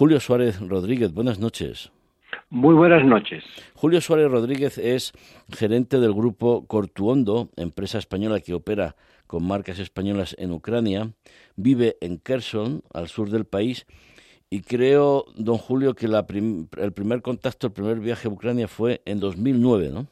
Julio Suárez Rodríguez, buenas noches. Muy buenas noches. Julio Suárez Rodríguez es gerente del grupo Cortuondo, empresa española que opera con marcas españolas en Ucrania. Vive en Kherson, al sur del país. Y creo, don Julio, que el primer contacto, el primer viaje a Ucrania fue en 2009, ¿no?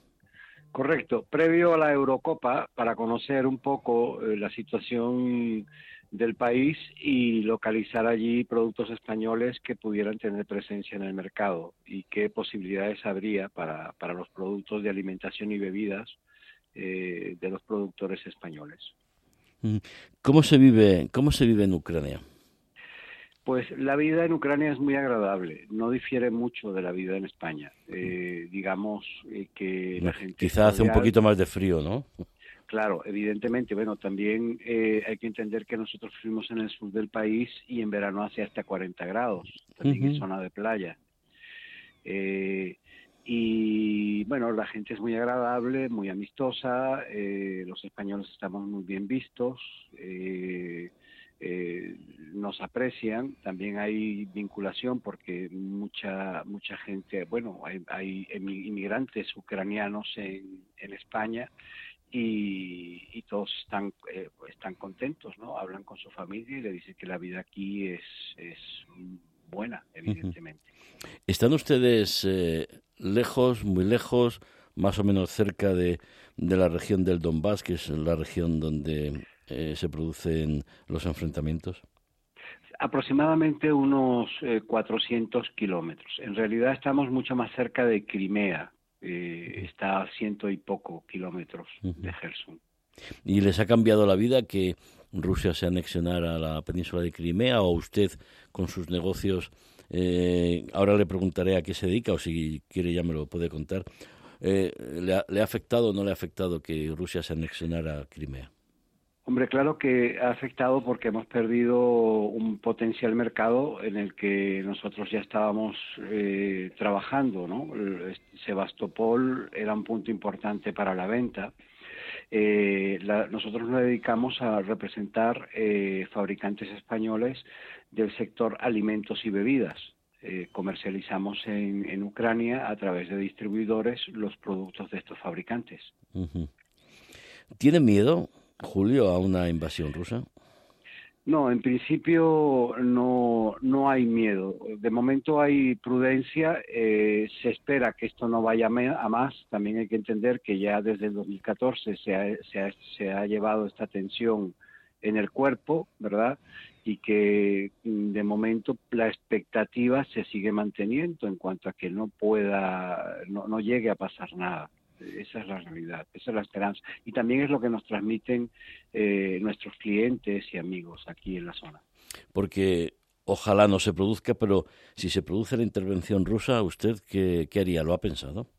Correcto, previo a la Eurocopa, para conocer un poco eh, la situación del país y localizar allí productos españoles que pudieran tener presencia en el mercado y qué posibilidades habría para, para los productos de alimentación y bebidas eh, de los productores españoles. Mm. ¿Cómo se vive, cómo se vive en Ucrania? Pues la vida en Ucrania es muy agradable, no difiere mucho de la vida en España. Eh, digamos eh, que la gente... Quizá hace un poquito más de frío, ¿no? Claro, evidentemente, bueno, también eh, hay que entender que nosotros fuimos en el sur del país y en verano hace hasta 40 grados, también en zona de playa. y bueno, la gente es muy agradable, muy amistosa, los españoles estamos muy bien vistos. Eh, eh, nos aprecian, también hay vinculación porque mucha mucha gente, bueno, hay, hay inmigrantes ucranianos en, en España y, y todos están eh, están contentos, ¿no? Hablan con su familia y le dicen que la vida aquí es, es buena, evidentemente. ¿Están ustedes eh, lejos, muy lejos, más o menos cerca de, de la región del Donbass, que es la región donde eh, se producen los enfrentamientos? Aproximadamente unos 400 eh, kilómetros. En realidad estamos mucho más cerca de Crimea. Eh, está a ciento y poco kilómetros de Gerson. ¿Y les ha cambiado la vida que Rusia se anexionara a la península de Crimea o usted con sus negocios, ahora le preguntaré a qué se dedica o si quiere ya me lo puede contar, ¿le, ha, ¿le ha afectado o no le ha afectado que Rusia se anexionara a Crimea? Hombre, claro que ha afectado porque hemos perdido un potencial mercado en el que nosotros ya estábamos eh, trabajando, ¿no? Sebastopol era un punto importante para la venta. Eh, nosotros nos dedicamos a representar eh, fabricantes españoles del sector alimentos y bebidas. comercializamos en, Ucrania a través de distribuidores los productos de estos fabricantes. ¿Tiene miedo Julio, a una invasión rusa? No, en principio no, no hay miedo. De momento hay prudencia. Eh, se espera que esto no vaya a más. También hay que entender que ya desde el 2014 se ha, se se ha llevado esta tensión en el cuerpo, ¿verdad? Y que mm, de momento la expectativa se sigue manteniendo en cuanto a que no pueda, no, no llegue a pasar nada. Esa es la realidad, esa es la esperanza. Y también es lo que nos transmiten eh, nuestros clientes y amigos aquí en la zona. Porque ojalá no se produzca, pero si se produce la intervención rusa, ¿usted qué, qué haría? ¿Lo ha pensado?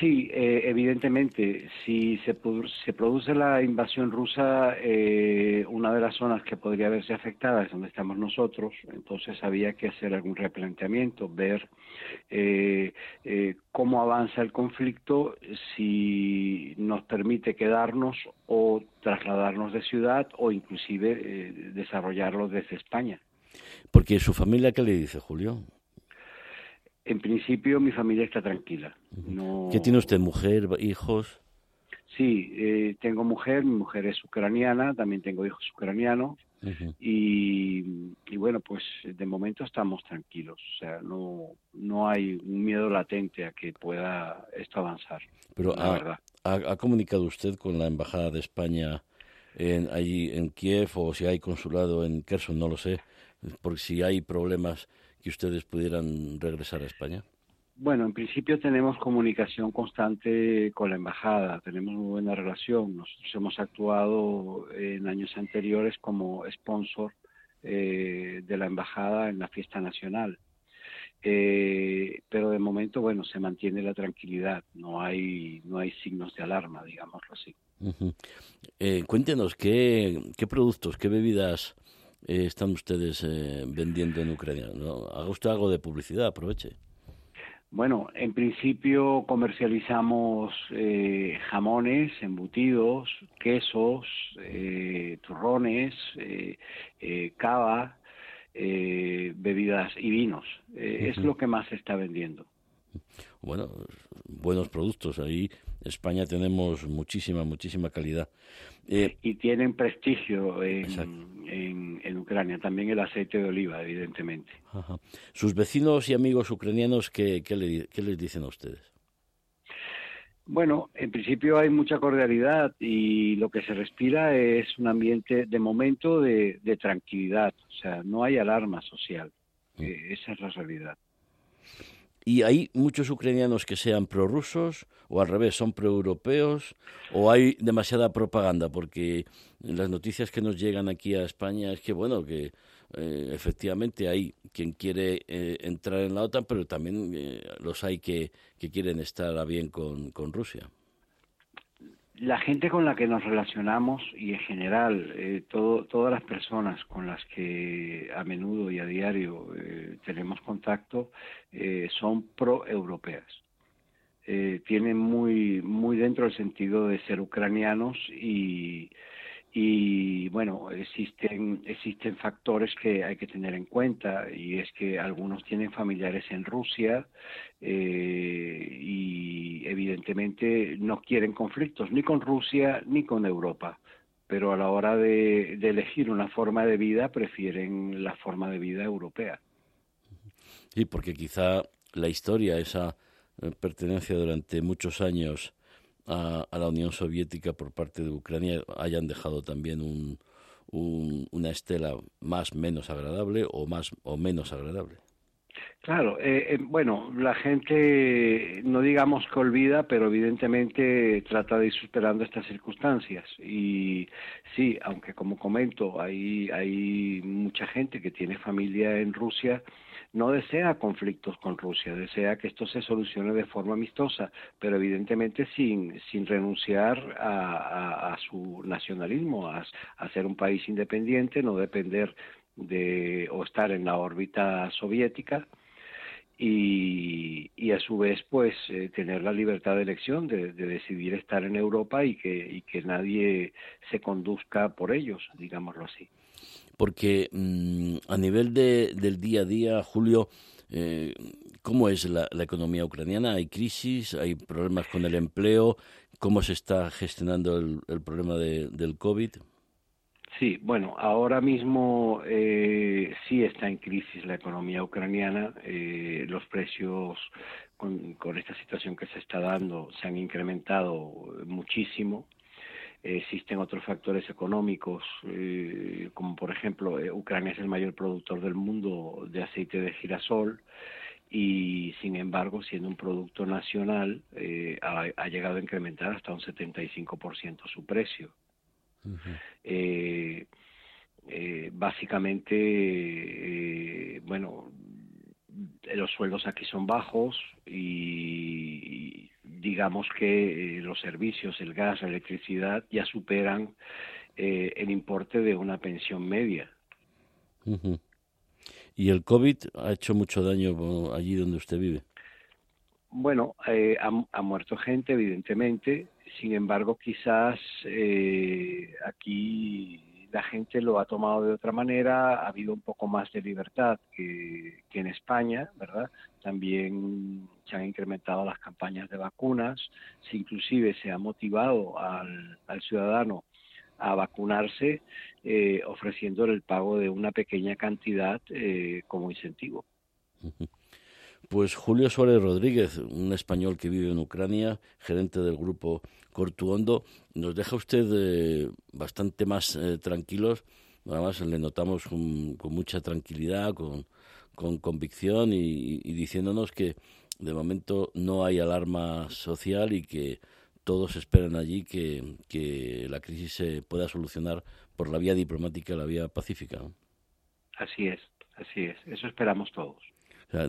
Sí, eh, evidentemente, si se, se, produce la invasión rusa, eh, una de las zonas que podría verse afectada es donde estamos nosotros, entonces había que hacer algún replanteamiento, ver eh, cómo avanza el conflicto, si nos permite quedarnos o trasladarnos de ciudad o inclusive desarrollarlo desde España. Porque su familia, ¿qué le dice, Julio? En principio mi familia está tranquila. ¿Qué tiene usted, mujer, hijos? Sí, eh, tengo mujer, mi mujer es ucraniana, también tengo hijos ucranianos y, bueno, pues de momento estamos tranquilos, o sea, no, no hay un miedo latente a que pueda esto avanzar. Pero ha, ha, comunicado usted con la Embajada de España en, allí en Kiev o si hay consulado en Kherson, no lo sé, porque si hay problemas que ustedes pudieran regresar a España? Bueno, en principio tenemos comunicación constante con la embajada, tenemos muy buena relación. Nosotros hemos actuado en años anteriores como sponsor eh, de la embajada en la fiesta nacional. Eh, pero de momento, bueno, se mantiene la tranquilidad, no hay, no hay signos de alarma, digámoslo así. Eh, cuéntenos, ¿qué, ¿qué productos, qué bebidas eh, están ustedes eh, vendiendo en Ucrania? ¿no? Haga usted algo de publicidad, aproveche. Bueno, en principio comercializamos eh, jamones, embutidos, quesos, turrones, cava, bebidas y vinos. Es lo que más se está vendiendo. Bueno, buenos productos. Ahí España tenemos muchísima, muchísima calidad. Eh, y tienen prestigio en, en, Ucrania, también el aceite de oliva, evidentemente. ¿Sus vecinos y amigos ucranianos qué, qué, les dicen a ustedes? Bueno, en principio hay mucha cordialidad y lo que se respira es un ambiente de momento de, tranquilidad, o sea, no hay alarma social, mm. eh, esa es la realidad. ¿Y hay muchos ucranianos que sean prorrusos o al revés, son proeuropeos o hay demasiada propaganda? Porque las noticias que nos llegan aquí a España es que, bueno, que eh, efectivamente hay quien quiere eh, entrar en la OTAN, pero también eh, los hay que, que quieren estar a bien con, con Rusia la gente con la que nos relacionamos y en general eh, todas las personas con las que a menudo y a diario eh, tenemos contacto eh, son pro-europeas. tienen muy, muy dentro el sentido de ser ucranianos y, y bueno, existen, existen factores que hay que tener en cuenta y es que algunos tienen familiares en Rusia eh, y evidentemente no quieren conflictos ni con Rusia ni con Europa, pero a la hora de, de elegir una forma de vida prefieren la forma de vida europea. Sí, porque quizá la historia, esa eh, pertenencia durante muchos años a, la Unión Soviética por parte de Ucrania hayan dejado también un, una estela más menos agradable o más o menos agradable. Claro, eh, eh, bueno, la gente no digamos que olvida, pero evidentemente trata de ir superando estas circunstancias. Y sí, aunque como comento, hay, hay mucha gente que tiene familia en Rusia, no desea conflictos con Rusia, desea que esto se solucione de forma amistosa, pero evidentemente sin, sin renunciar a, su nacionalismo, a, ser un país independiente, no depender de o estar en la órbita soviética. Y, y, a su vez pues eh, tener la libertad de elección de, decidir estar en Europa y que, y que nadie se conduzca por ellos, digámoslo así porque mm, a nivel de, del día a día, Julio, eh, ¿cómo es la, economía ucraniana? ¿Hay crisis? ¿Hay problemas con el empleo? ¿Cómo se está gestionando el, problema del COVID? Sí, bueno, ahora mismo eh, sí está en crisis la economía ucraniana. Eh, los precios con, esta situación que se está dando se han incrementado muchísimo. Existen otros factores económicos, eh, como por ejemplo, eh, Ucrania es el mayor productor del mundo de aceite de girasol y sin embargo, siendo un producto nacional, eh, ha, llegado a incrementar hasta un 75% su precio. Básicamente, bueno, los sueldos aquí son bajos y, digamos que eh, los servicios, el gas, la electricidad ya superan eh, el importe de una pensión media. ¿Y el COVID ha hecho mucho daño allí donde usted vive? Bueno, eh, ha, muerto gente, evidentemente. Sin embargo, quizás aquí la gente lo ha tomado de otra manera, ha habido un poco más de libertad que, en España, ¿verdad? También se han incrementado las campañas de vacunas, se inclusive se ha motivado al, ciudadano a vacunarse eh, ofreciéndole el pago de una pequeña cantidad eh, como incentivo. Pues Julio Suárez Rodríguez, un español que vive en Ucrania, gerente del grupo Cortuondo, nos deja usted eh, bastante más eh, tranquilos. Además, le notamos con, mucha tranquilidad, con, convicción y, diciéndonos que de momento no hay alarma social y que todos esperan allí que, que la crisis se pueda solucionar por la vía diplomática, la vía pacífica. Así es, así es. Eso esperamos todos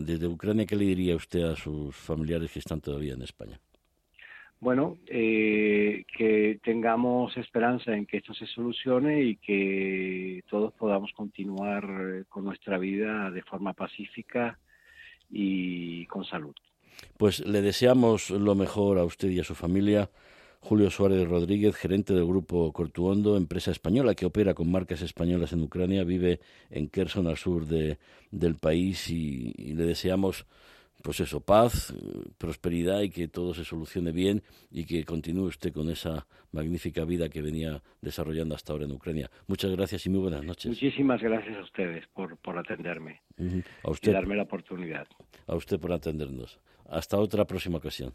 desde Ucrania, ¿qué le diría usted a sus familiares que están todavía en España? Bueno, eh, que tengamos esperanza en que esto se solucione y que todos podamos continuar eh, con nuestra vida de forma pacífica y con salud. Pues le deseamos lo mejor a usted y a su familia. Julio Suárez Rodríguez, gerente del grupo Cortuondo, empresa española que opera con marcas españolas en Ucrania, vive en Kherson, al sur de, del país, y, le deseamos pues eso, paz, prosperidad y que todo se solucione bien y que continúe usted con esa magnífica vida que venía desarrollando hasta ahora en Ucrania. Muchas gracias y muy buenas noches. Muchísimas gracias a ustedes por, por atenderme a usted, y darme la oportunidad. A usted por atendernos. Hasta otra próxima ocasión.